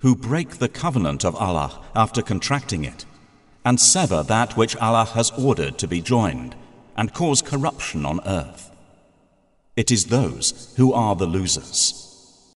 who break the covenant of Allah after contracting it and sever that which Allah has ordered to be joined and cause corruption on earth. It is those who are the losers.